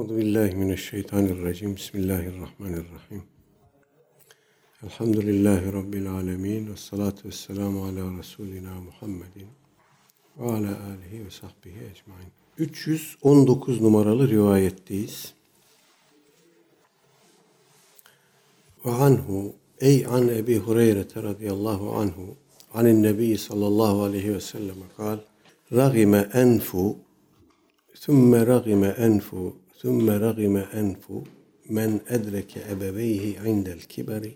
Euzu billahi mineşşeytanirracim. Bismillahirrahmanirrahim. Elhamdülillahi rabbil alamin ve salatu vesselamu ala resulina Muhammedin ve ala alihi ve sahbihi ecmaîn. 319 numaralı rivayetteyiz. Ve anhu ey an Ebi Hureyre radıyallahu anhu anin nebi sallallahu aleyhi ve sellem kal ragime enfu ثم رغم أنف ثم رغم أنف من أدرك أبويه عند الكبر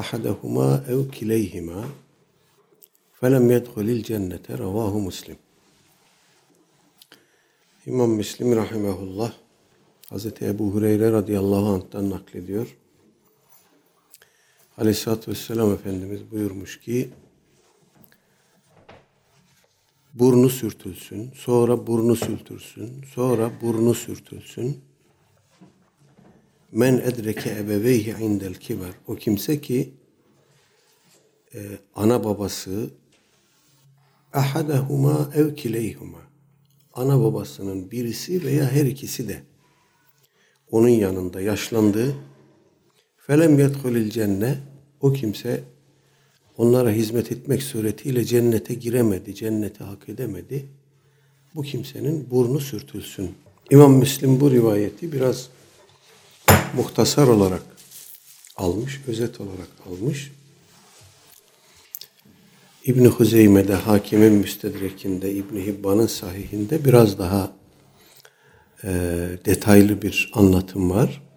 أحدهما أو كليهما فلم يدخل الجنة رواه مسلم İmam Müslim rahimehullah Hazreti Ebu Hureyre radıyallahu anh'tan naklediyor. Aleyhisselatü Vesselam Efendimiz buyurmuş ki burnu sürtülsün, sonra burnu sürtülsün, sonra burnu sürtülsün. Men edreke ebeveyhi indel kiber. O kimse ki e, ana babası ahadahuma ev kileyhuma. Ana babasının birisi veya her ikisi de onun yanında yaşlandı. Felem yedhulil cenne. O kimse onlara hizmet etmek suretiyle cennete giremedi, cennete hak edemedi. Bu kimsenin burnu sürtülsün. İmam Müslim bu rivayeti biraz muhtasar olarak almış, özet olarak almış. İbn Huzeyme'de, Hakim'in Müstedrek'inde, İbn Hibban'ın sahihinde biraz daha e, detaylı bir anlatım var.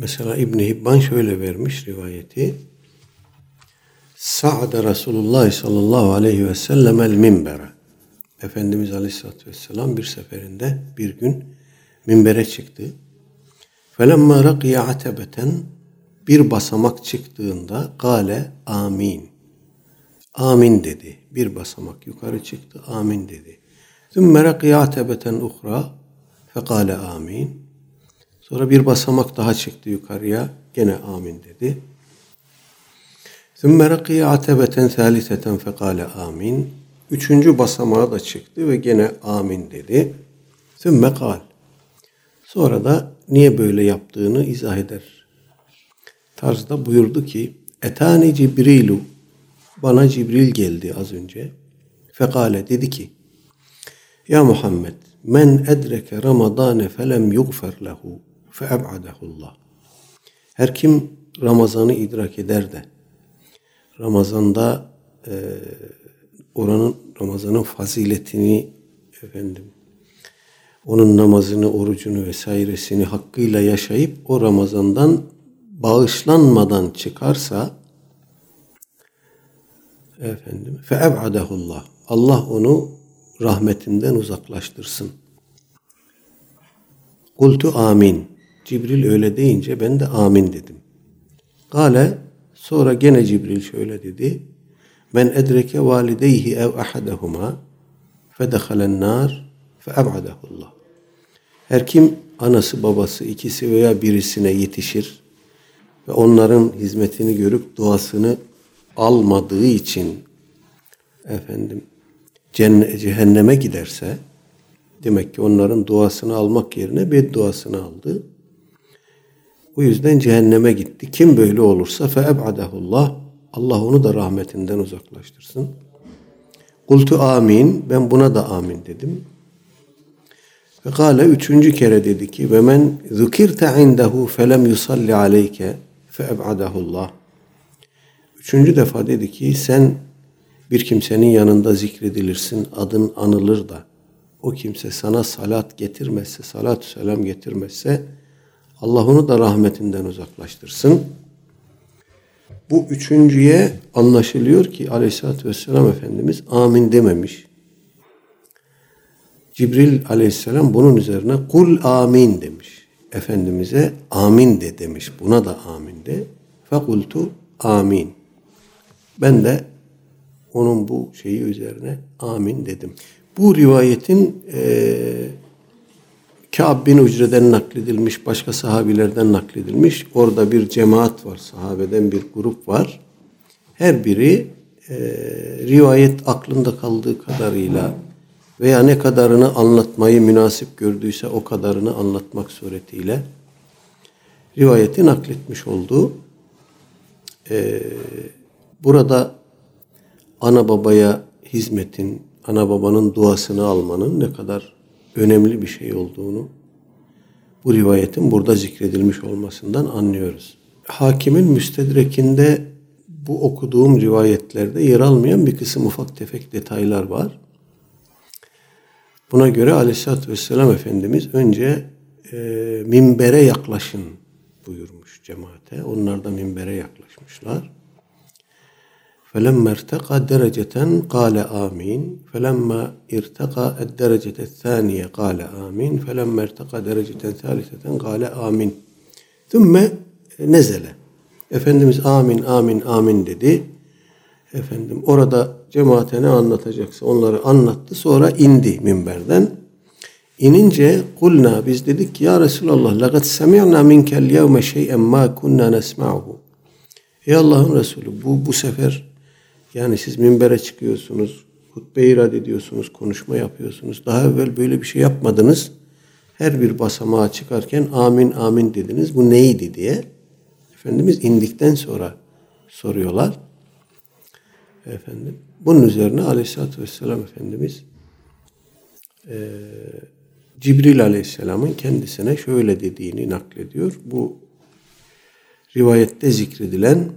Mesela İbn Hibban şöyle vermiş rivayeti. Sa'da Resulullah sallallahu aleyhi ve sellem el minbere. Efendimiz aleyhissalatü vesselam bir seferinde bir gün minbere çıktı. Felemma rakiye atebeten bir basamak çıktığında gale amin. Amin dedi. Bir basamak yukarı çıktı. Amin dedi. Thumma rakiye atebeten uhra fekale amin. Sonra bir basamak daha çıktı yukarıya. Gene amin dedi. ثُمَّ رَقِيَ عَتَبَةً ثَالِثَةً فَقَالَ amin. Üçüncü basamağa da çıktı ve gene amin dedi. ثُمَّ قال. Sonra da niye böyle yaptığını izah eder. Tarzda buyurdu ki Etani Cibrilu bana Cibril geldi az önce. Fekale dedi ki Ya Muhammed men edreke Ramazane felem yugfer lehu feeb'adehullah. Her kim Ramazan'ı idrak eder de Ramazan'da e, oranın Ramazan'ın faziletini efendim onun namazını, orucunu vesairesini hakkıyla yaşayıp o Ramazan'dan bağışlanmadan çıkarsa efendim feeb'adehullah. Allah onu rahmetinden uzaklaştırsın. Kultu amin. Cibril öyle deyince ben de amin dedim. Gale sonra gene Cibril şöyle dedi. Ben edreke valideyhi ev ahadehuma fedehalen nar feeb'adehullah. Her kim anası babası ikisi veya birisine yetişir ve onların hizmetini görüp duasını almadığı için efendim cehenneme giderse demek ki onların duasını almak yerine bedduasını aldı. O yüzden cehenneme gitti. Kim böyle olursa feeb'adehullah Allah onu da rahmetinden uzaklaştırsın. Kultu amin. Ben buna da amin dedim. Ve kâle üçüncü kere dedi ki ve men zukirte indehu felem yusalli aleyke feeb'adehullah. Üçüncü defa dedi ki sen bir kimsenin yanında zikredilirsin, adın anılır da o kimse sana salat getirmezse, salatü selam getirmezse Allah onu da rahmetinden uzaklaştırsın. Bu üçüncüye anlaşılıyor ki aleyhissalatü vesselam Efendimiz amin dememiş. Cibril aleyhisselam bunun üzerine kul amin demiş. Efendimiz'e amin de demiş. Buna da amin de. Fekultu amin. Ben de onun bu şeyi üzerine amin dedim. Bu rivayetin e, Kâb bin Ucre'den nakledilmiş, başka sahabilerden nakledilmiş. Orada bir cemaat var, sahabeden bir grup var. Her biri e, rivayet aklında kaldığı kadarıyla veya ne kadarını anlatmayı münasip gördüyse o kadarını anlatmak suretiyle rivayeti nakletmiş olduğu ee, burada ana babaya hizmetin, ana babanın duasını almanın ne kadar önemli bir şey olduğunu bu rivayetin burada zikredilmiş olmasından anlıyoruz. Hakimin müstedrekinde bu okuduğum rivayetlerde yer almayan bir kısım ufak tefek detaylar var. Buna göre Aleyhisselatü Vesselam Efendimiz önce e, minbere yaklaşın buyurmuş cemaate. Onlar da minbere yaklaşmışlar. فَلَمَّا ارْتَقَى دَرَجَةً قَالَ آمِينَ فَلَمَّا ارْتَقَى الدَّرَجَةَ الثَّانِيَةَ قَالَ آمِينَ فَلَمَّا ارْتَقَى دَرَجَةً ثَالِثَةً قَالَ آمِينَ ثُمَّ نَزَلَ Efendimiz amin amin amin dedi. Efendim orada cemaate ne anlatacaksa onları anlattı. Sonra indi minberden. İnince kulna biz dedik ki ya Resulallah laqad semi'na minkel yevme şey'en ma kunna nesma'uhu. Ey Allah'ın Resulü bu bu sefer yani siz minbere çıkıyorsunuz, hutbe irad ediyorsunuz, konuşma yapıyorsunuz. Daha evvel böyle bir şey yapmadınız. Her bir basamağa çıkarken amin amin dediniz. Bu neydi diye. Efendimiz indikten sonra soruyorlar. Efendim. Bunun üzerine Aleyhisselatü Vesselam Efendimiz e, Cibril Aleyhisselam'ın kendisine şöyle dediğini naklediyor. Bu rivayette zikredilen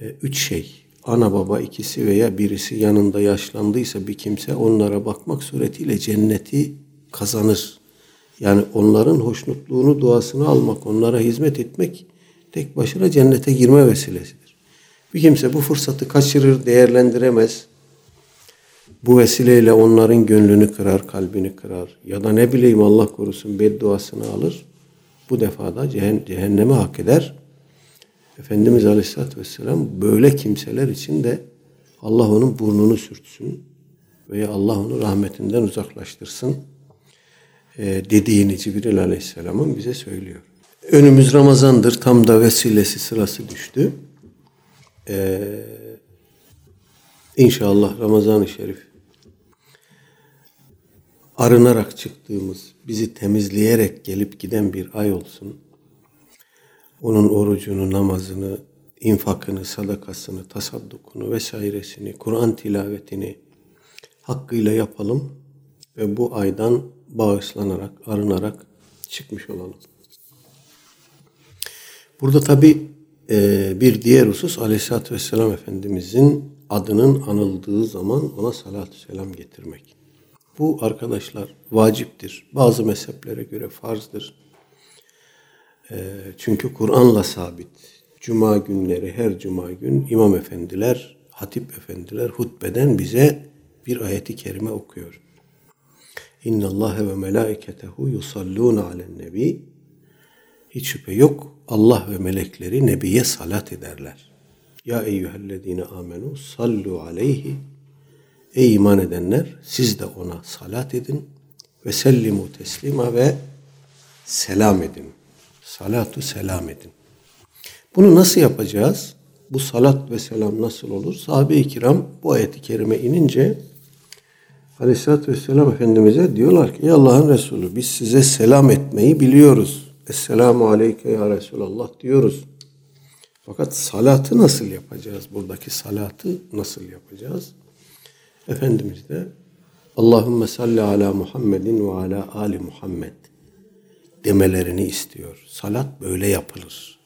e, üç şey. Ana baba ikisi veya birisi yanında yaşlandıysa bir kimse onlara bakmak suretiyle cenneti kazanır. Yani onların hoşnutluğunu, duasını almak, onlara hizmet etmek tek başına cennete girme vesilesidir. Bir kimse bu fırsatı kaçırır, değerlendiremez. Bu vesileyle onların gönlünü kırar, kalbini kırar. Ya da ne bileyim Allah korusun bedduasını alır. Bu defada cehenneme hak eder. Efendimiz Aleyhisselatü Vesselam böyle kimseler için de Allah onun burnunu sürtsün veya Allah onu rahmetinden uzaklaştırsın e, dediğini Cibril Aleyhisselam'ın bize söylüyor. Önümüz Ramazan'dır. Tam da vesilesi sırası düştü. Ee, inşallah Ramazan-ı Şerif arınarak çıktığımız, bizi temizleyerek gelip giden bir ay olsun. Onun orucunu, namazını, infakını, sadakasını, tasaddukunu vesairesini, Kur'an tilavetini hakkıyla yapalım ve bu aydan bağışlanarak, arınarak çıkmış olalım. Burada tabi e, bir diğer husus Aleyhisselatü Vesselam Efendimizin adının anıldığı zaman ona salatü selam getirmek. Bu arkadaşlar vaciptir. Bazı mezheplere göre farzdır. E, çünkü Kur'an'la sabit. Cuma günleri her cuma gün imam efendiler, hatip efendiler hutbeden bize bir ayeti kerime okuyor. İnna Allah ve melaiketehu yusallun alen nebi. Hiç şüphe yok Allah ve melekleri Nebiye salat ederler. Ya eyyühellezine amenu sallu aleyhi. Ey iman edenler siz de ona salat edin ve sellimu teslima ve selam edin. Salatu selam edin. Bunu nasıl yapacağız? Bu salat ve selam nasıl olur? Sahabe-i kiram bu ayeti kerime inince Aleyhisselatü Vesselam Efendimiz'e diyorlar ki Ey Allah'ın Resulü biz size selam etmeyi biliyoruz. Esselamu Aleyke ya Resulallah diyoruz. Fakat salatı nasıl yapacağız? Buradaki salatı nasıl yapacağız? Efendimiz de Allahümme salli ala Muhammedin ve ala ali Muhammed demelerini istiyor. Salat böyle yapılır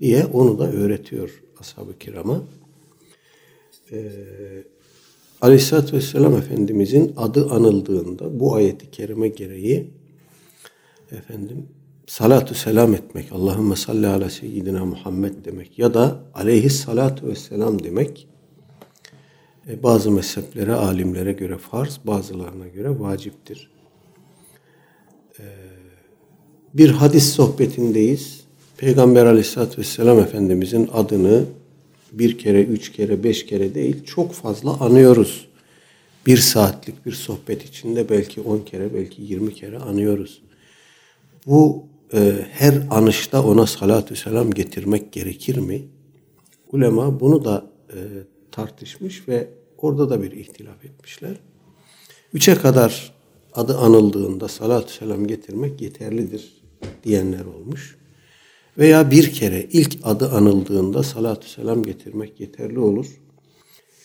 diye onu da öğretiyor ashab-ı kirama. Ee, Aleyhisselatü Vesselam Efendimizin adı anıldığında bu ayeti kerime gereği efendim salatu selam etmek, Allahümme salli ala seyyidina Muhammed demek ya da aleyhissalatu vesselam demek e, bazı mezheplere, alimlere göre farz, bazılarına göre vaciptir. E, bir hadis sohbetindeyiz. Peygamber aleyhissalatü vesselam Efendimizin adını bir kere, üç kere, beş kere değil çok fazla anıyoruz. Bir saatlik bir sohbet içinde belki on kere, belki yirmi kere anıyoruz. Bu e, her anışta ona salatü selam getirmek gerekir mi? Ulema bunu da e, tartışmış ve orada da bir ihtilaf etmişler. Üçe kadar adı anıldığında salatü selam getirmek yeterlidir diyenler olmuş. Veya bir kere ilk adı anıldığında salatü selam getirmek yeterli olur.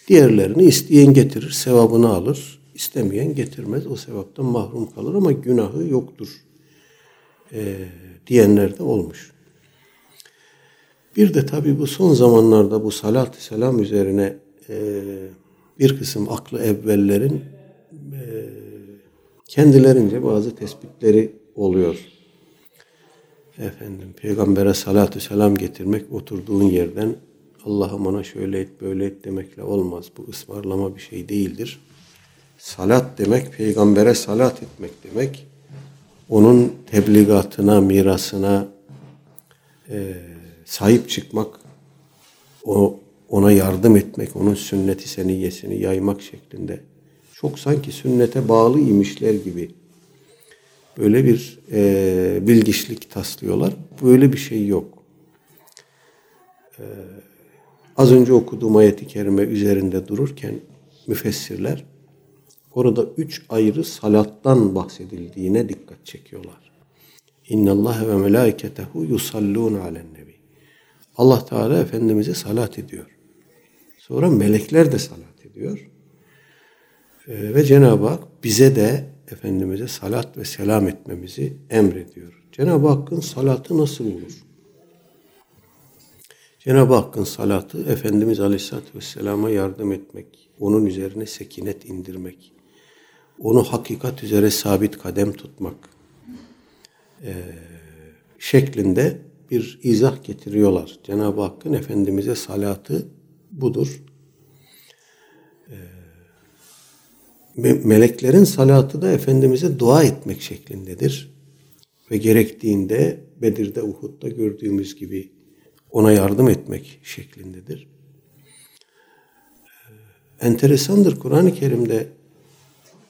Diğerlerini isteyen getirir, sevabını alır. İstemeyen getirmez, o sevaptan mahrum kalır ama günahı yoktur e, diyenler de olmuş. Bir de tabii bu son zamanlarda bu salat selam üzerine e, bir kısım aklı evvellerin e, kendilerince bazı tespitleri oluyor. Efendim peygambere salatü selam getirmek oturduğun yerden Allah'ım ona şöyle et böyle et demekle olmaz. Bu ısmarlama bir şey değildir. Salat demek peygambere salat etmek demek. Onun tebligatına, mirasına e, sahip çıkmak, o ona yardım etmek, onun sünneti seniyesini yaymak şeklinde çok sanki sünnete bağlı imişler gibi böyle bir e, bilgiçlik taslıyorlar. Böyle bir şey yok. E, az önce okuduğum ayeti kerime üzerinde dururken müfessirler orada üç ayrı salattan bahsedildiğine dikkat çekiyorlar. İnna Allah ve melaiketehu yusallun alen nebi. Allah Teala Efendimiz'e salat ediyor. Sonra melekler de salat ediyor. Ee, ve Cenab-ı Hak bize de Efendimiz'e salat ve selam etmemizi emrediyor. Cenab-ı Hakk'ın salatı nasıl olur? Cenab-ı Hakk'ın salatı Efendimiz Aleyhisselatü Vesselam'a yardım etmek, onun üzerine sekinet indirmek, onu hakikat üzere sabit kadem tutmak e, şeklinde bir izah getiriyorlar. Cenab-ı Hakk'ın Efendimiz'e salatı budur. Ee, meleklerin salatı da Efendimiz'e dua etmek şeklindedir. Ve gerektiğinde Bedir'de, Uhud'da gördüğümüz gibi ona yardım etmek şeklindedir. Ee, enteresandır Kur'an-ı Kerim'de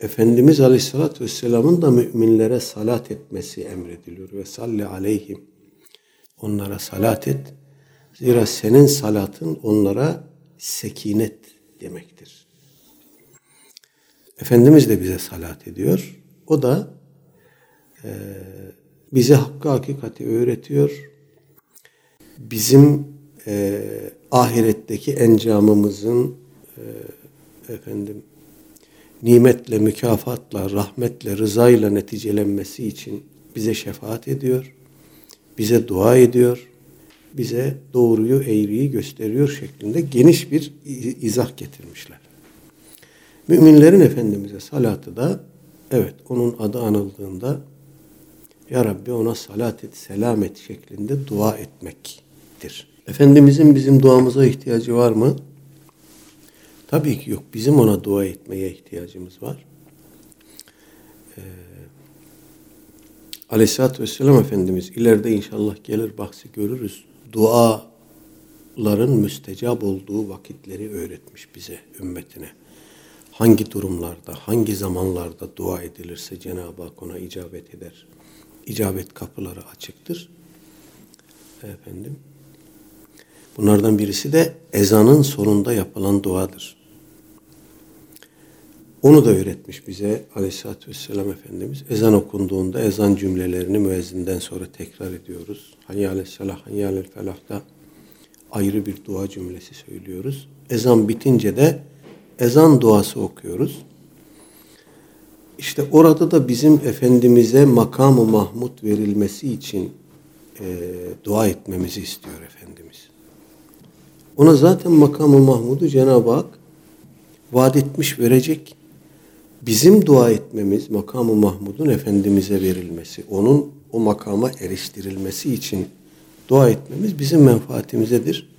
Efendimiz Aleyhisselatü Vesselam'ın da müminlere salat etmesi emrediliyor. Ve salli aleyhim. Onlara salat et. Zira senin salatın onlara sekinet demektir. Efendimiz de bize salat ediyor. O da e, bize hakkı hakikati öğretiyor. Bizim e, ahiretteki encamımızın e, efendim nimetle, mükafatla, rahmetle, rızayla neticelenmesi için bize şefaat ediyor. Bize dua ediyor bize doğruyu, eğriyi gösteriyor şeklinde geniş bir izah getirmişler. Müminlerin Efendimiz'e salatı da evet onun adı anıldığında Ya Rabbi ona salat et, selam et şeklinde dua etmektir. Efendimizin bizim duamıza ihtiyacı var mı? Tabii ki yok. Bizim ona dua etmeye ihtiyacımız var. Ee, Aleyhisselatü Vesselam Efendimiz ileride inşallah gelir bahsi görürüz duaların müstecap olduğu vakitleri öğretmiş bize, ümmetine. Hangi durumlarda, hangi zamanlarda dua edilirse Cenab-ı Hak ona icabet eder. İcabet kapıları açıktır. Efendim. Bunlardan birisi de ezanın sonunda yapılan duadır. Onu da öğretmiş bize Aleyhisselatü Vesselam Efendimiz. Ezan okunduğunda ezan cümlelerini müezzinden sonra tekrar ediyoruz. Hayyâle selah, hayyâle felah'ta ayrı bir dua cümlesi söylüyoruz. Ezan bitince de ezan duası okuyoruz. İşte orada da bizim Efendimiz'e makamı Mahmud verilmesi için e, dua etmemizi istiyor Efendimiz. Ona zaten makamı Mahmud'u Cenab-ı Hak vaat etmiş verecek bizim dua etmemiz makamı Mahmud'un Efendimiz'e verilmesi, onun o makama eriştirilmesi için dua etmemiz bizim menfaatimizedir.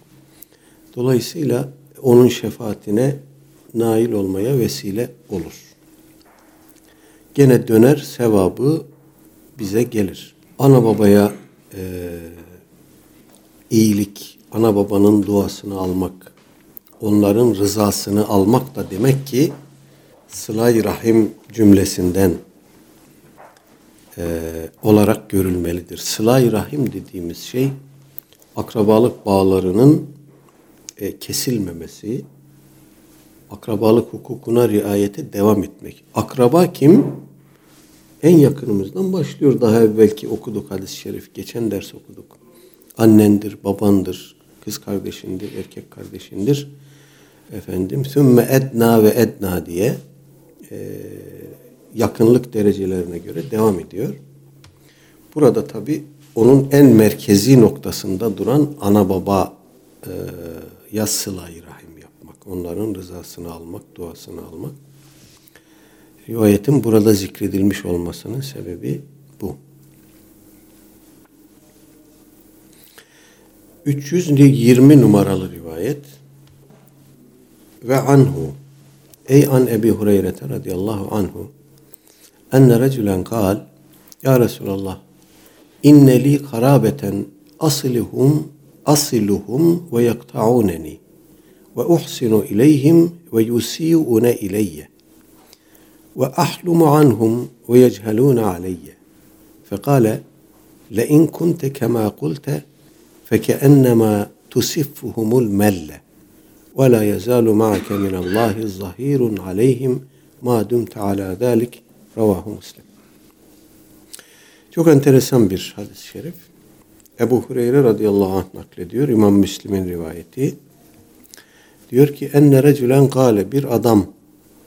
Dolayısıyla onun şefaatine nail olmaya vesile olur. Gene döner sevabı bize gelir. Ana babaya e, iyilik, ana babanın duasını almak, onların rızasını almak da demek ki sılay rahim cümlesinden e, olarak görülmelidir. Sılay rahim dediğimiz şey akrabalık bağlarının e, kesilmemesi, Akrabalık hukukuna riayete devam etmek. Akraba kim? En yakınımızdan başlıyor. Daha evvelki okuduk hadis-i şerif. Geçen ders okuduk. Annendir, babandır, kız kardeşindir, erkek kardeşindir. Efendim, sümme edna ve edna diye e, yakınlık derecelerine göre devam ediyor. Burada tabi onun en merkezi noktasında duran ana baba e, ya sıla-i rahim. Onların rızasını almak, duasını almak. Rivayetin burada zikredilmiş olmasının sebebi bu. 320 numaralı rivayet ve anhu ey an Ebi Hureyre radıyallahu anhu enne recülen kal ya Resulallah inne li karabeten asiluhum asiluhum ve yakta'uneni ve uhsinu ileyhim ve yusi'une ileyye ve ahlumu anhum ve yechəlûne aleyye fekale لئن كنت كما قلت فكأنما تسفهم الملة ولا يزال معك من الله ظهير عليهم ما دمت على ذلك رواه مسلم Çok enteresan bir hadis-i şerif. Ebu Hureyre radıyallahu anh naklediyor. İmam Müslim'in rivayeti. Diyor ki enne recülen gale bir adam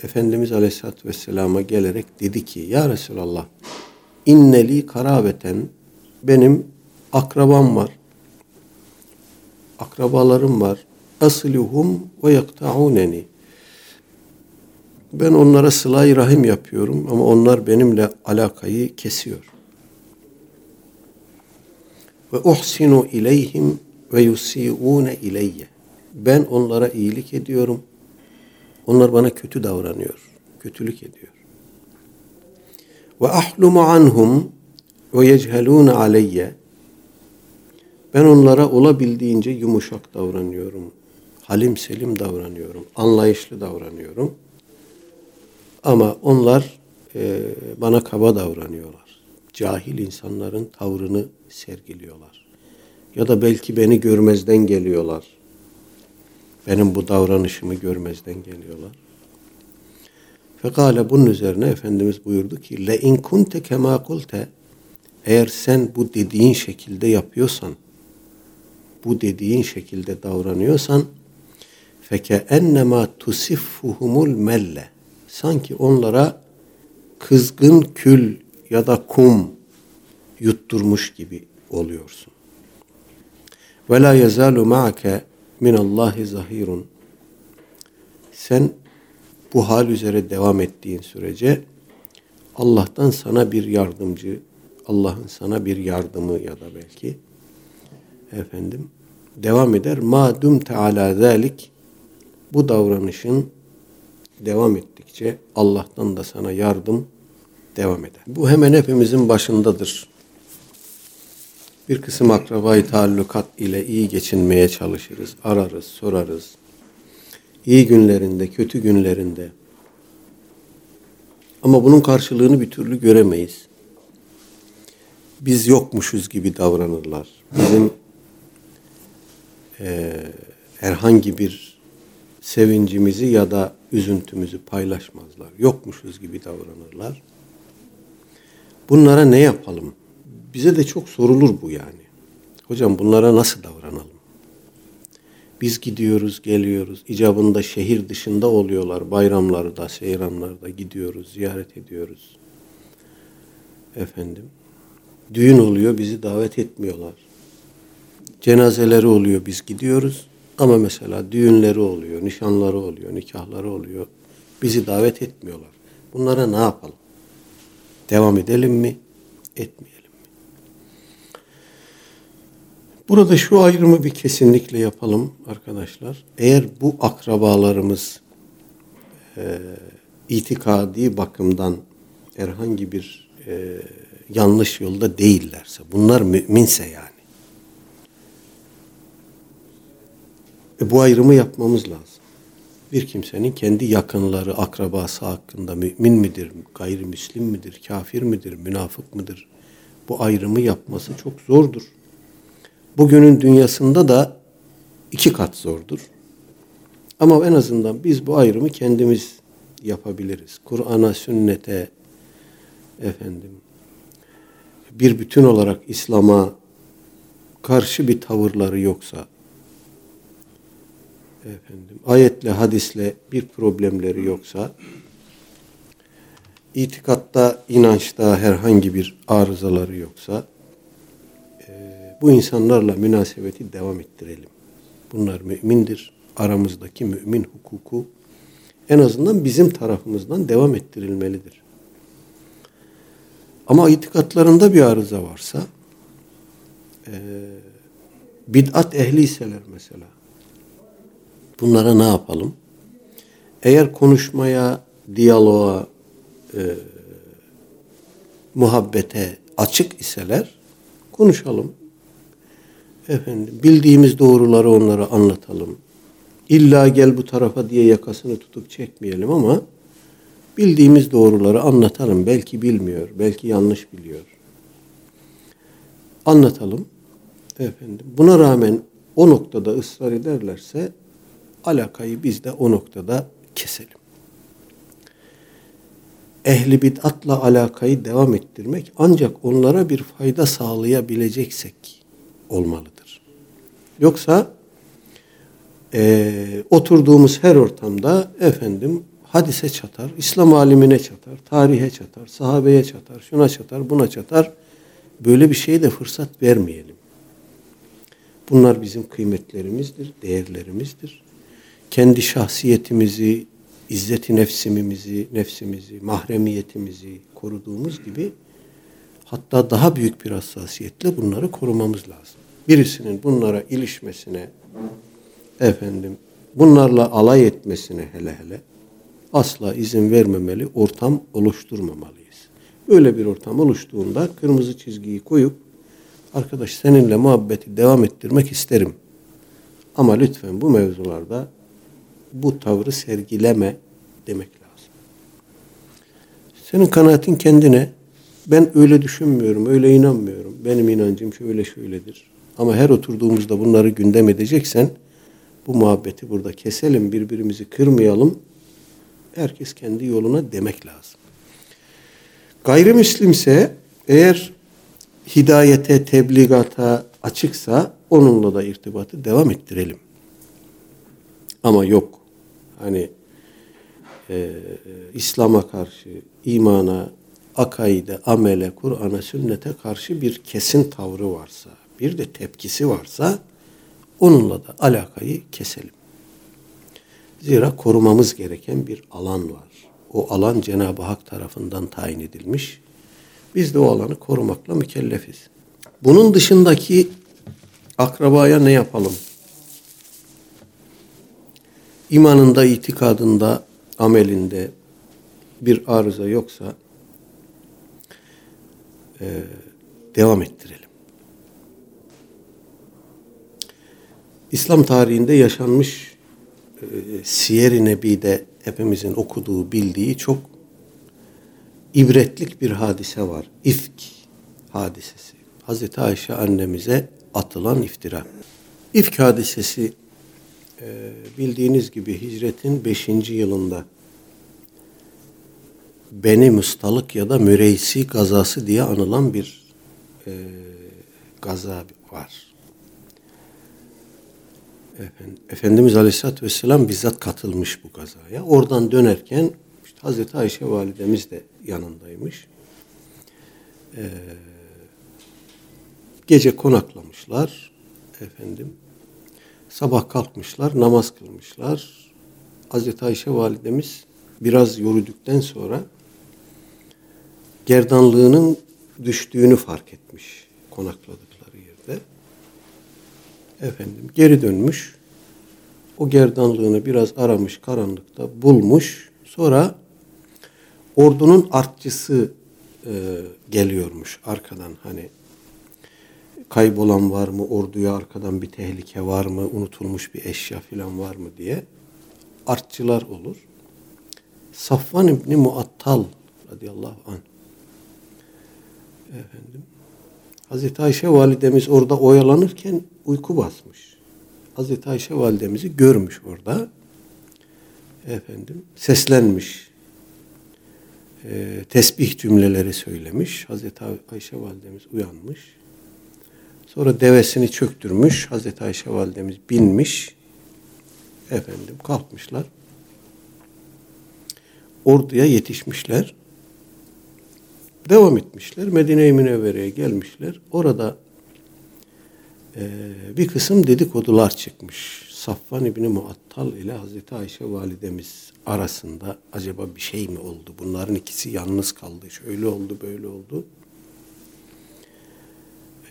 Efendimiz Aleyhisselatü Vesselam'a gelerek dedi ki Ya Resulallah inneli karabeten benim akrabam var. Akrabalarım var. Asluhum ve yakta'uneni. Ben onlara sıla rahim yapıyorum ama onlar benimle alakayı kesiyor ve uhsinu ileyhim ve yusiune ileyye. Ben onlara iyilik ediyorum. Onlar bana kötü davranıyor. Kötülük ediyor. Ve ahlumu anhum ve yechelune aleyye. Ben onlara olabildiğince yumuşak davranıyorum. Halim selim davranıyorum. Anlayışlı davranıyorum. Ama onlar e, bana kaba davranıyorlar cahil insanların tavrını sergiliyorlar. Ya da belki beni görmezden geliyorlar. Benim bu davranışımı görmezden geliyorlar. Fekale bunun üzerine Efendimiz buyurdu ki le in kunte kema kulte eğer sen bu dediğin şekilde yapıyorsan bu dediğin şekilde davranıyorsan feke ennema tusiffuhumul melle sanki onlara kızgın kül ya da kum yutturmuş gibi oluyorsun. Ve la yezalu ma'ake min Allahi zahirun. Sen bu hal üzere devam ettiğin sürece Allah'tan sana bir yardımcı, Allah'ın sana bir yardımı ya da belki efendim devam eder. Ma dumte ala zalik bu davranışın devam ettikçe Allah'tan da sana yardım devam eder. Bu hemen hepimizin başındadır. Bir kısım akrabayı taallukat ile iyi geçinmeye çalışırız, ararız, sorarız. İyi günlerinde, kötü günlerinde. Ama bunun karşılığını bir türlü göremeyiz. Biz yokmuşuz gibi davranırlar. Bizim e, herhangi bir sevincimizi ya da üzüntümüzü paylaşmazlar. Yokmuşuz gibi davranırlar. Bunlara ne yapalım? Bize de çok sorulur bu yani. Hocam bunlara nasıl davranalım? Biz gidiyoruz, geliyoruz. İcabında şehir dışında oluyorlar. Bayramlarda, seyranlarda gidiyoruz, ziyaret ediyoruz. Efendim. Düğün oluyor, bizi davet etmiyorlar. Cenazeleri oluyor, biz gidiyoruz. Ama mesela düğünleri oluyor, nişanları oluyor, nikahları oluyor. Bizi davet etmiyorlar. Bunlara ne yapalım? Devam edelim mi? Etmeyelim mi? Burada şu ayrımı bir kesinlikle yapalım arkadaşlar. Eğer bu akrabalarımız e, itikadi bakımdan herhangi bir e, yanlış yolda değillerse, bunlar müminse yani. E, bu ayrımı yapmamız lazım bir kimsenin kendi yakınları, akrabası hakkında mümin midir, gayrimüslim midir, kafir midir, münafık mıdır? Bu ayrımı yapması çok zordur. Bugünün dünyasında da iki kat zordur. Ama en azından biz bu ayrımı kendimiz yapabiliriz. Kur'an'a, sünnete, efendim, bir bütün olarak İslam'a karşı bir tavırları yoksa, efendim, ayetle, hadisle bir problemleri yoksa, itikatta, inançta herhangi bir arızaları yoksa, bu insanlarla münasebeti devam ettirelim. Bunlar mümindir. Aramızdaki mümin hukuku en azından bizim tarafımızdan devam ettirilmelidir. Ama itikatlarında bir arıza varsa, e, bid'at ehliyseler mesela, bunlara ne yapalım? Eğer konuşmaya, diyaloğa, e, muhabbete açık iseler, konuşalım. Efendim, bildiğimiz doğruları onlara anlatalım. İlla gel bu tarafa diye yakasını tutup çekmeyelim ama bildiğimiz doğruları anlatalım. Belki bilmiyor, belki yanlış biliyor. Anlatalım. Efendim, buna rağmen o noktada ısrar ederlerse alakayı biz de o noktada keselim. Ehli bid'atla alakayı devam ettirmek ancak onlara bir fayda sağlayabileceksek olmalıdır. Yoksa e, oturduğumuz her ortamda efendim hadise çatar, İslam alimine çatar, tarihe çatar, sahabeye çatar, şuna çatar, buna çatar. Böyle bir şeye de fırsat vermeyelim. Bunlar bizim kıymetlerimizdir, değerlerimizdir. Kendi şahsiyetimizi, izzeti nefsimizi, nefsimizi, mahremiyetimizi koruduğumuz gibi hatta daha büyük bir hassasiyetle bunları korumamız lazım. Birisinin bunlara ilişmesine, efendim bunlarla alay etmesine hele hele asla izin vermemeli, ortam oluşturmamalıyız. Böyle bir ortam oluştuğunda kırmızı çizgiyi koyup arkadaş seninle muhabbeti devam ettirmek isterim. Ama lütfen bu mevzularda bu tavrı sergileme demek lazım. Senin kanaatin kendine ben öyle düşünmüyorum, öyle inanmıyorum. Benim inancım şöyle şöyledir. Ama her oturduğumuzda bunları gündem edeceksen bu muhabbeti burada keselim, birbirimizi kırmayalım. Herkes kendi yoluna demek lazım. Gayrimüslimse eğer hidayete, tebligata açıksa onunla da irtibatı devam ettirelim. Ama yok. Hani e, İslam'a karşı, imana, akaide, amele, Kur'an'a, sünnete karşı bir kesin tavrı varsa, bir de tepkisi varsa onunla da alakayı keselim. Zira korumamız gereken bir alan var. O alan Cenab-ı Hak tarafından tayin edilmiş. Biz de o alanı korumakla mükellefiz. Bunun dışındaki akrabaya ne yapalım? İmanında, itikadında, amelinde bir arıza yoksa e, devam ettirelim. İslam tarihinde yaşanmış e, Siyer-i Nebi'de hepimizin okuduğu, bildiği çok ibretlik bir hadise var. İfk hadisesi. Hazreti Ayşe annemize atılan iftira. İfk hadisesi e, bildiğiniz gibi hicretin 5. yılında Beni Mustalık ya da Müreysi gazası diye anılan bir e, gaza var. Efendim, Efendimiz Aleyhisselatü Vesselam bizzat katılmış bu kazaya. Oradan dönerken işte Hazreti Ayşe validemiz de yanındaymış. Ee, gece konaklamışlar. Efendim sabah kalkmışlar, namaz kılmışlar. Hazreti Ayşe validemiz biraz yürüdükten sonra gerdanlığının düştüğünü fark etmiş konakladıkları yerde. Efendim geri dönmüş. O gerdanlığını biraz aramış karanlıkta bulmuş. Sonra ordunun artçısı e, geliyormuş arkadan hani kaybolan var mı, orduya arkadan bir tehlike var mı, unutulmuş bir eşya falan var mı diye artçılar olur. Safvan İbni Muattal radıyallahu anh efendim Hazreti Ayşe validemiz orada oyalanırken uyku basmış. Hazreti Ayşe validemizi görmüş orada. efendim seslenmiş. E, tesbih cümleleri söylemiş. Hazreti Ayşe validemiz uyanmış. Sonra devesini çöktürmüş. Hazreti Ayşe validemiz binmiş. Efendim kalkmışlar. Orduya yetişmişler. Devam etmişler. Medine-i Münevvere'ye gelmişler. Orada bir kısım dedikodular çıkmış. Safvan İbni Muattal ile Hazreti Ayşe validemiz arasında acaba bir şey mi oldu? Bunların ikisi yalnız kaldı. Şöyle oldu, böyle oldu.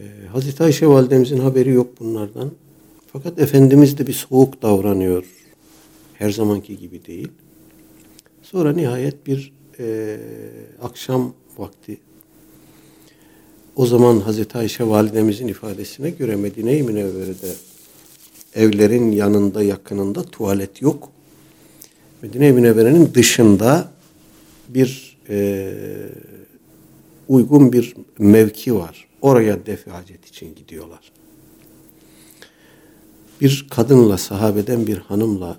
Ee, Hazreti Ayşe validemizin haberi yok bunlardan. Fakat Efendimiz de bir soğuk davranıyor. Her zamanki gibi değil. Sonra nihayet bir e, akşam vakti o zaman Hazreti Ayşe validemizin ifadesine göre Medine-i Münevvere'de evlerin yanında yakınında tuvalet yok. Medine-i Münevvere'nin dışında bir e, uygun bir mevki var. Oraya defi hacet için gidiyorlar. Bir kadınla sahabeden bir hanımla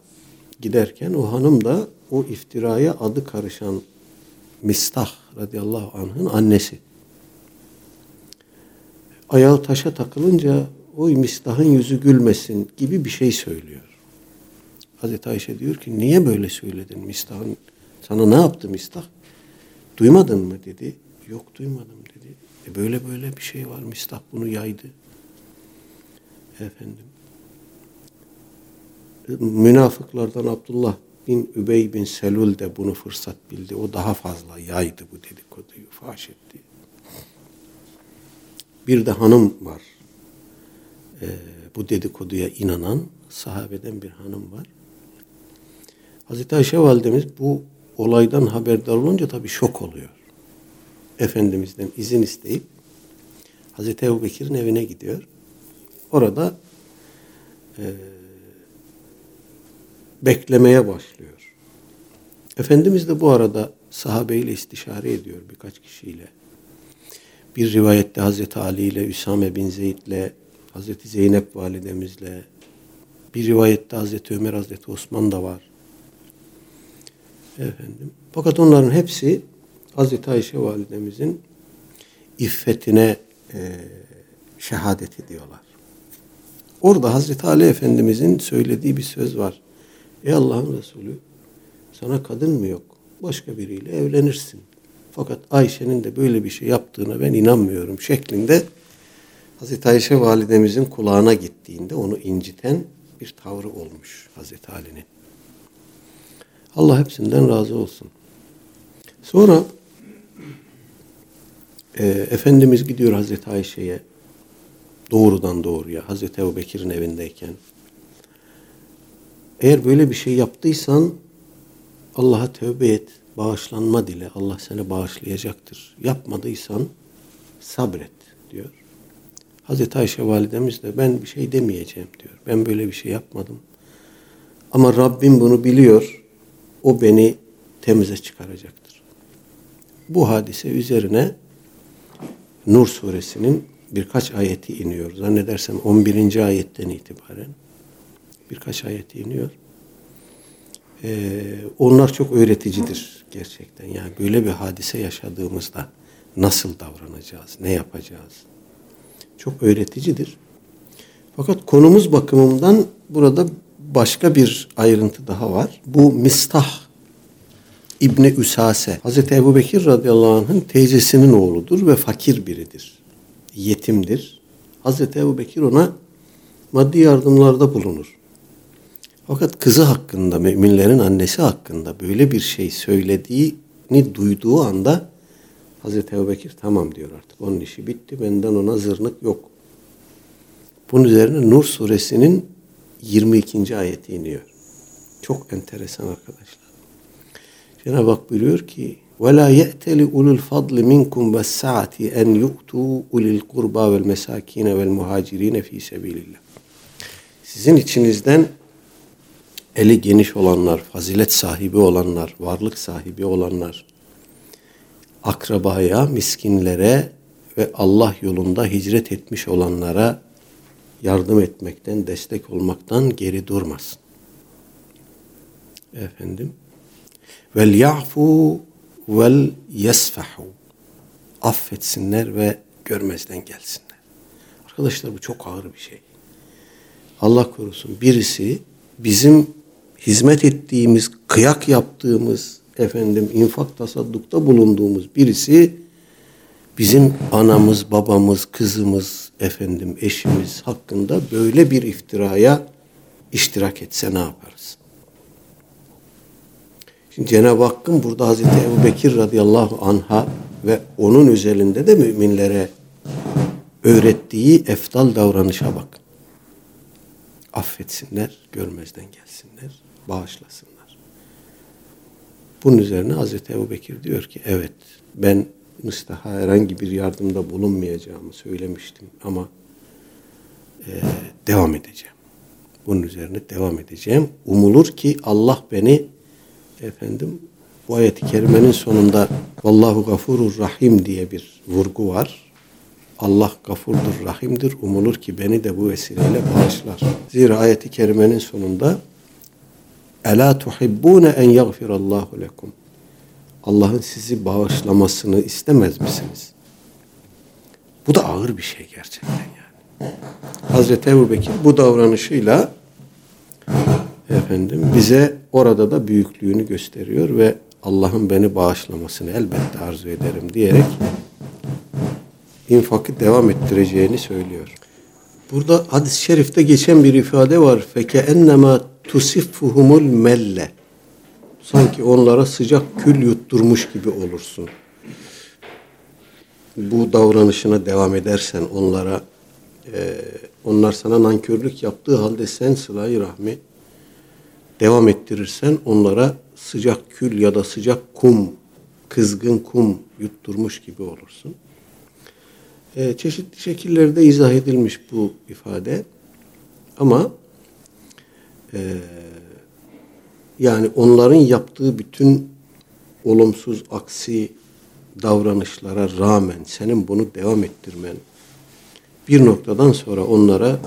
giderken o hanım da o iftiraya adı karışan Mistah radıyallahu anh'ın annesi. Ayağı taşa takılınca oy Mistah'ın yüzü gülmesin gibi bir şey söylüyor. Hazreti Ayşe diyor ki niye böyle söyledin Mistah'ın sana ne yaptı Mistah? Duymadın mı dedi. Yok duymadım dedi. E böyle böyle bir şey var Mistah bunu yaydı. Efendim. Münafıklardan Abdullah bin Übey bin Selul de bunu fırsat bildi. O daha fazla yaydı bu dedikoduyu, faş etti. Bir de hanım var. Ee, bu dedikoduya inanan sahabeden bir hanım var. Hazreti Ayşe validemiz bu olaydan haberdar olunca tabii şok oluyor. Efendimiz'den izin isteyip Hazreti Ebu Bekir'in evine gidiyor. Orada e, beklemeye başlıyor. Efendimiz de bu arada sahabeyle istişare ediyor birkaç kişiyle. Bir rivayette Hazreti Ali ile Üsame bin Zeyd ile Hazreti Zeynep validemizle bir rivayette Hazreti Ömer Hazreti Osman da var. Efendim. Fakat onların hepsi Hazreti Ayşe validemizin iffetine e, şehadet ediyorlar. Orada Hazreti Ali Efendimizin söylediği bir söz var. Ey Allah'ın Resulü sana kadın mı yok? Başka biriyle evlenirsin. Fakat Ayşe'nin de böyle bir şey yaptığına ben inanmıyorum şeklinde Hazreti Ayşe validemizin kulağına gittiğinde onu inciten bir tavrı olmuş Hazreti Ali'nin. Allah hepsinden razı olsun. Sonra e, Efendimiz gidiyor Hazreti Ayşe'ye doğrudan doğruya Hazreti Ebu Bekir'in evindeyken eğer böyle bir şey yaptıysan Allah'a tövbe et, bağışlanma dile. Allah seni bağışlayacaktır. Yapmadıysan sabret diyor. Hazreti Ayşe validemiz de ben bir şey demeyeceğim diyor. Ben böyle bir şey yapmadım. Ama Rabbim bunu biliyor. O beni temize çıkaracaktır. Bu hadise üzerine Nur suresinin birkaç ayeti iniyor. Zannedersem 11. ayetten itibaren birkaç ayet iniyor. Ee, onlar çok öğreticidir gerçekten. Yani böyle bir hadise yaşadığımızda nasıl davranacağız, ne yapacağız? Çok öğreticidir. Fakat konumuz bakımından burada başka bir ayrıntı daha var. Bu Mistah İbni Üsase. Hazreti Ebu Bekir radıyallahu anh'ın teyzesinin oğludur ve fakir biridir. Yetimdir. Hazreti Ebu Bekir ona maddi yardımlarda bulunur. Fakat kızı hakkında, müminlerin annesi hakkında böyle bir şey söylediğini duyduğu anda Hazreti Ebu Bekir tamam diyor artık. Onun işi bitti. Benden ona zırnık yok. Bunun üzerine Nur suresinin 22. ayeti iniyor. Çok enteresan arkadaşlar. Cenab-ı Hak buyuruyor ki وَلَا يَأْتَلِ اُلُوا الْفَضْلِ مِنْكُمْ وَالسَّعَةِ اَنْ يُؤْتُوا اُلِي الْقُرْبَى وَالْمَسَاكِينَ وَالْمُهَاجِرِينَ ف۪ي سَب۪يلِ اللّٰهِ Sizin içinizden eli geniş olanlar, fazilet sahibi olanlar, varlık sahibi olanlar, akrabaya, miskinlere ve Allah yolunda hicret etmiş olanlara yardım etmekten, destek olmaktan geri durmasın. Efendim. Vel ya'fu vel yesfahu. Affetsinler ve görmezden gelsinler. Arkadaşlar bu çok ağır bir şey. Allah korusun birisi bizim hizmet ettiğimiz, kıyak yaptığımız, efendim infak tasaddukta bulunduğumuz birisi bizim anamız, babamız, kızımız, efendim eşimiz hakkında böyle bir iftiraya iştirak etse ne yaparız? Şimdi Cenab-ı Hakk'ın burada Hazreti Ebu Bekir radıyallahu anha ve onun özelinde de müminlere öğrettiği eftal davranışa bak. Affetsinler, görmezden gelsinler, bağışlasınlar. Bunun üzerine Hazreti Ebu Bekir diyor ki evet ben Mustaf'a herhangi bir yardımda bulunmayacağımı söylemiştim ama e, devam edeceğim. Bunun üzerine devam edeceğim. Umulur ki Allah beni efendim bu ayet-i kerimenin sonunda Vallahu gafurur rahim diye bir vurgu var. Allah gafurdur, rahimdir. Umulur ki beni de bu vesileyle bağışlar. Zira ayet-i kerimenin sonunda Ela tuhibbune en yagfirallahu lekum. Allah'ın sizi bağışlamasını istemez misiniz? Bu da ağır bir şey gerçekten yani. Hazreti Ebu bu davranışıyla efendim bize orada da büyüklüğünü gösteriyor ve Allah'ın beni bağışlamasını elbette arzu ederim diyerek infakı devam ettireceğini söylüyor. Burada hadis-i şerifte geçen bir ifade var. Feke ennema tusiffuhumul melle. Sanki onlara sıcak kül yutturmuş gibi olursun. Bu davranışına devam edersen onlara e, onlar sana nankörlük yaptığı halde sen sıla rahmi devam ettirirsen onlara sıcak kül ya da sıcak kum, kızgın kum yutturmuş gibi olursun. E, çeşitli şekillerde izah edilmiş bu ifade. Ama e, yani onların yaptığı bütün olumsuz aksi davranışlara rağmen senin bunu devam ettirmen bir noktadan sonra onlara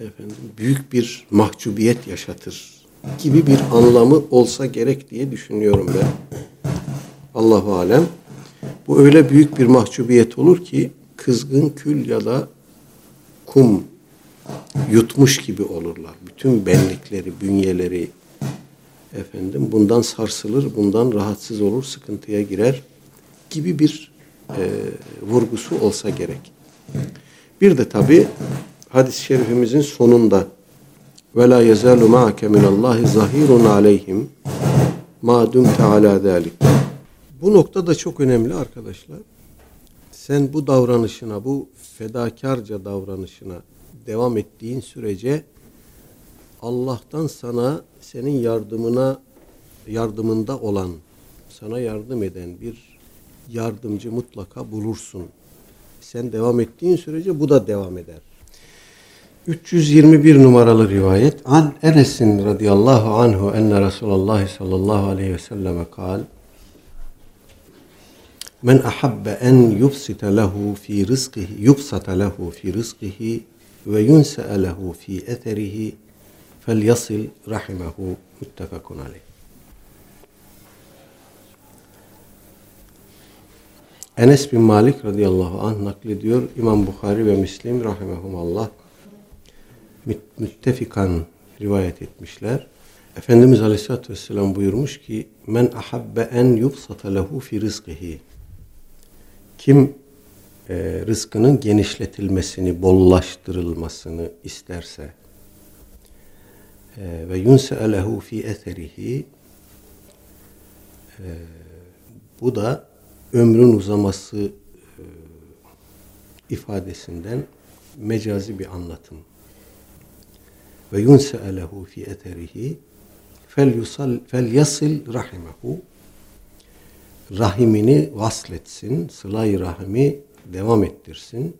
efendim büyük bir mahcubiyet yaşatır gibi bir anlamı olsa gerek diye düşünüyorum ben. Allahu alem. Bu öyle büyük bir mahcubiyet olur ki kızgın kül ya da kum yutmuş gibi olurlar. Bütün benlikleri, bünyeleri efendim bundan sarsılır, bundan rahatsız olur, sıkıntıya girer gibi bir e, vurgusu olsa gerek. Bir de tabi hadis-i şerifimizin sonunda ve la yezalu ma'ake minallahi zahirun aleyhim ma dumte ala zalik. Bu nokta da çok önemli arkadaşlar. Sen bu davranışına, bu fedakarca davranışına devam ettiğin sürece Allah'tan sana senin yardımına yardımında olan, sana yardım eden bir yardımcı mutlaka bulursun. Sen devam ettiğin sürece bu da devam eder. 321 numaralı rivayet. An Enes'in radıyallahu anhu enne Resulullah sallallahu aleyhi ve selleme kal. Men ahabbe en yubsite lehu fi rizqihi yubsata lehu fi rizqihi ve yunse'e lehu fi eterihi fel yasil rahimehu muttefakun aleyh. Enes bin Malik radıyallahu anh naklediyor. İmam Bukhari ve Müslim rahimehumallah müttefikan rivayet etmişler. Efendimiz Aleyhisselatü Vesselam buyurmuş ki men ahabbe en yubsata lehu fi rizkihi kim e, rızkının genişletilmesini, bollaştırılmasını isterse e, ve yunse lehu fi eterihi e, bu da ömrün uzaması e, ifadesinden mecazi bir anlatım. Ve yunse lehu fi eterihi fel yusal fel yasil rahimehu rahimini vasletsin, sılay rahimi devam ettirsin,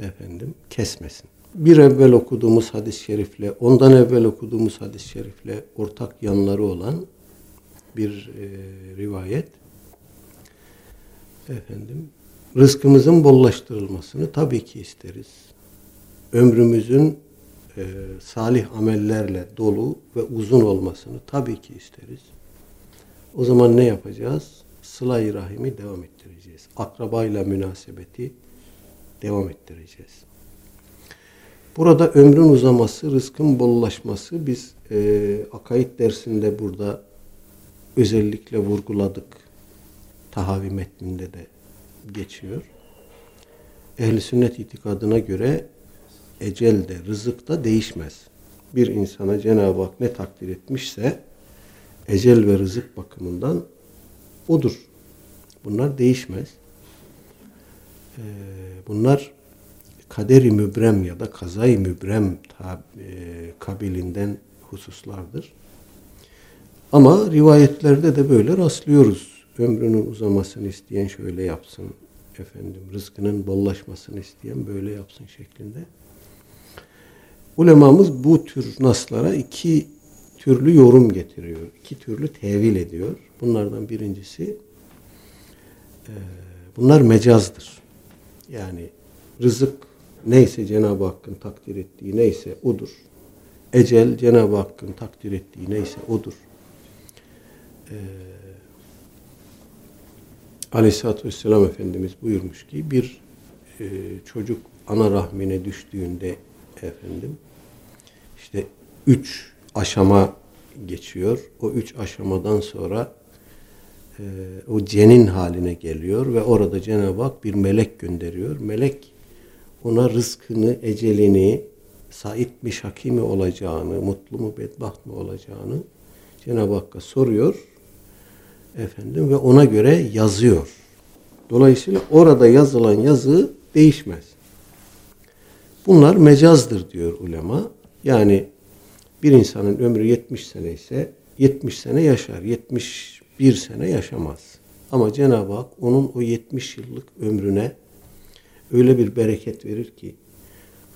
efendim kesmesin. Bir evvel okuduğumuz hadis-i şerifle, ondan evvel okuduğumuz hadis-i şerifle ortak yanları olan bir e, rivayet. Efendim, rızkımızın bollaştırılmasını tabii ki isteriz. Ömrümüzün e, salih amellerle dolu ve uzun olmasını tabii ki isteriz. O zaman ne yapacağız? Sıla-i rahimi devam ettireceğiz. Akrabayla münasebeti devam ettireceğiz. Burada ömrün uzaması, rızkın bollaşması biz e, akaid dersinde burada özellikle vurguladık. Tahavi metninde de geçiyor. Ehli sünnet itikadına göre ecel de, rızık da değişmez. Bir insana Cenab-ı Hak ne takdir etmişse ecel ve rızık bakımından odur. Bunlar değişmez. Ee, bunlar kaderi mübrem ya da kazayı mübrem tab, e, kabilinden hususlardır. Ama rivayetlerde de böyle rastlıyoruz. Ömrünün uzamasını isteyen şöyle yapsın efendim. Rızkının bollaşmasını isteyen böyle yapsın şeklinde. Ulemamız bu tür naslara iki türlü yorum getiriyor. iki türlü tevil ediyor. Bunlardan birincisi bunlar mecazdır. Yani rızık neyse Cenab-ı Hakk'ın takdir ettiği neyse odur. Ecel Cenab-ı Hakk'ın takdir ettiği neyse odur. Ee, Aleyhisselatü Vesselam Efendimiz buyurmuş ki bir e, çocuk ana rahmine düştüğünde efendim işte üç aşama geçiyor. O üç aşamadan sonra e, o cenin haline geliyor ve orada Cenab-ı Hak bir melek gönderiyor. Melek ona rızkını, ecelini, sait mi, şaki mi olacağını, mutlu mu, bedbaht mı olacağını Cenab-ı Hakk'a soruyor. Efendim ve ona göre yazıyor. Dolayısıyla orada yazılan yazı değişmez. Bunlar mecazdır diyor ulema. Yani bir insanın ömrü 70 sene ise 70 sene yaşar. 71 sene yaşamaz. Ama Cenab-ı Hak onun o 70 yıllık ömrüne öyle bir bereket verir ki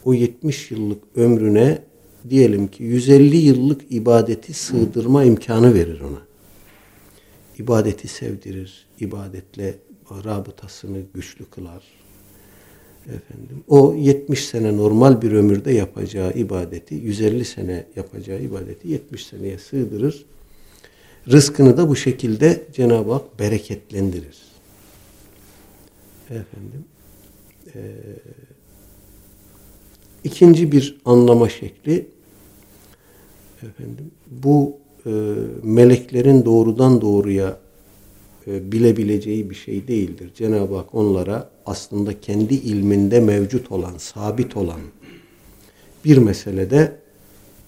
o 70 yıllık ömrüne diyelim ki 150 yıllık ibadeti sığdırma imkanı verir ona. İbadeti sevdirir, ibadetle rabıtasını güçlü kılar. Efendim, o 70 sene normal bir ömürde yapacağı ibadeti, 150 sene yapacağı ibadeti 70 seneye sığdırır. Rızkını da bu şekilde Cenab-ı Hak bereketlendirir. Efendim, e, ikinci bir anlama şekli, efendim, bu e, meleklerin doğrudan doğruya e, bilebileceği bir şey değildir. Cenab-ı Hak onlara aslında kendi ilminde mevcut olan, sabit olan bir meselede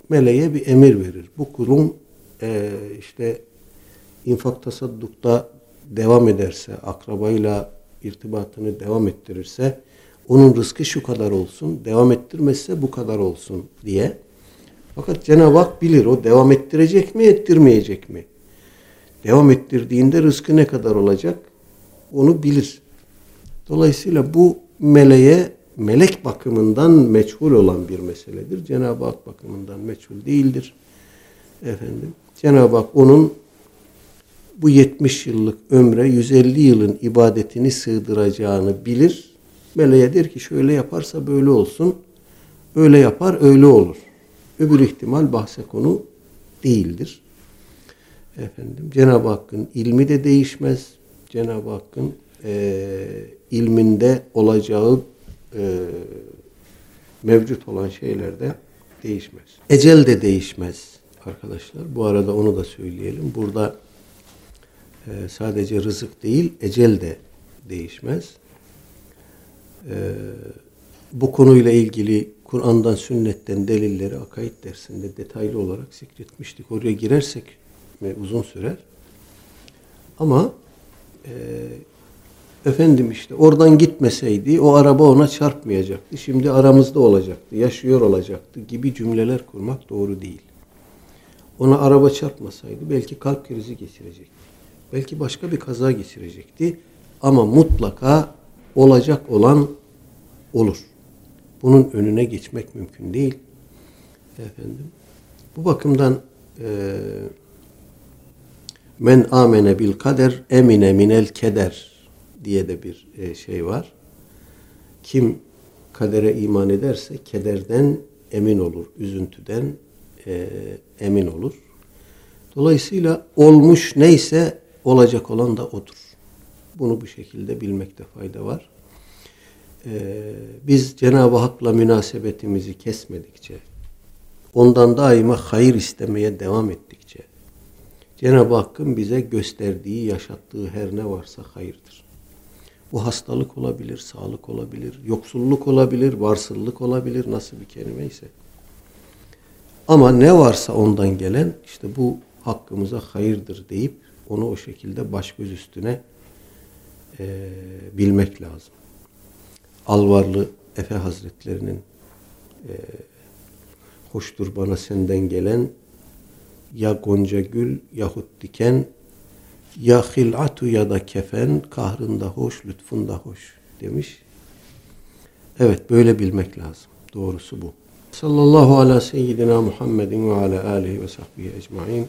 meleğe bir emir verir. Bu kulun e, işte infak tasaddukta devam ederse, akrabayla irtibatını devam ettirirse, onun rızkı şu kadar olsun, devam ettirmezse bu kadar olsun diye. Fakat Cenab-ı Hak bilir o devam ettirecek mi, ettirmeyecek mi? devam ettirdiğinde rızkı ne kadar olacak onu bilir. Dolayısıyla bu meleğe melek bakımından meçhul olan bir meseledir. Cenab-ı Hak bakımından meçhul değildir. Efendim, Cenab-ı Hak onun bu 70 yıllık ömre 150 yılın ibadetini sığdıracağını bilir. Meleğe der ki şöyle yaparsa böyle olsun. Öyle yapar öyle olur. Öbür ihtimal bahse konu değildir. Efendim Cenab-ı Hakk'ın ilmi de değişmez. Cenab-ı Hakk'ın e, ilminde olacağı e, mevcut olan şeyler de değişmez. Ecel de değişmez arkadaşlar. Bu arada onu da söyleyelim. Burada e, sadece rızık değil, ecel de değişmez. E, bu konuyla ilgili Kur'an'dan, sünnetten delilleri akaid dersinde detaylı olarak zikretmiştik. Oraya girersek uzun sürer. Ama e, efendim işte oradan gitmeseydi o araba ona çarpmayacaktı. Şimdi aramızda olacaktı, yaşıyor olacaktı gibi cümleler kurmak doğru değil. Ona araba çarpmasaydı belki kalp krizi geçirecekti. Belki başka bir kaza geçirecekti. Ama mutlaka olacak olan olur. Bunun önüne geçmek mümkün değil. Efendim. Bu bakımdan e, Men amene bil kader emine minel keder diye de bir e, şey var. Kim kadere iman ederse kederden emin olur. Üzüntüden e, emin olur. Dolayısıyla olmuş neyse olacak olan da odur. Bunu bu şekilde bilmekte fayda var. Ee, biz Cenab-ı Hak'la münasebetimizi kesmedikçe, ondan daima hayır istemeye devam ettikçe, Cenab-ı Hakk'ın bize gösterdiği, yaşattığı her ne varsa hayırdır. Bu hastalık olabilir, sağlık olabilir, yoksulluk olabilir, varsıllık olabilir, nasıl bir kelime ise. Ama ne varsa ondan gelen işte bu hakkımıza hayırdır deyip onu o şekilde baş göz üstüne e, bilmek lazım. Alvarlı Efe Hazretlerinin e, hoştur bana senden gelen ya gonca gül yahut diken ya hilatu ya da kefen kahrında hoş lütfunda hoş demiş. Evet böyle bilmek lazım. Doğrusu bu. Sallallahu ala seyyidina Muhammedin ve ala alihi ve sahbihi ecmain.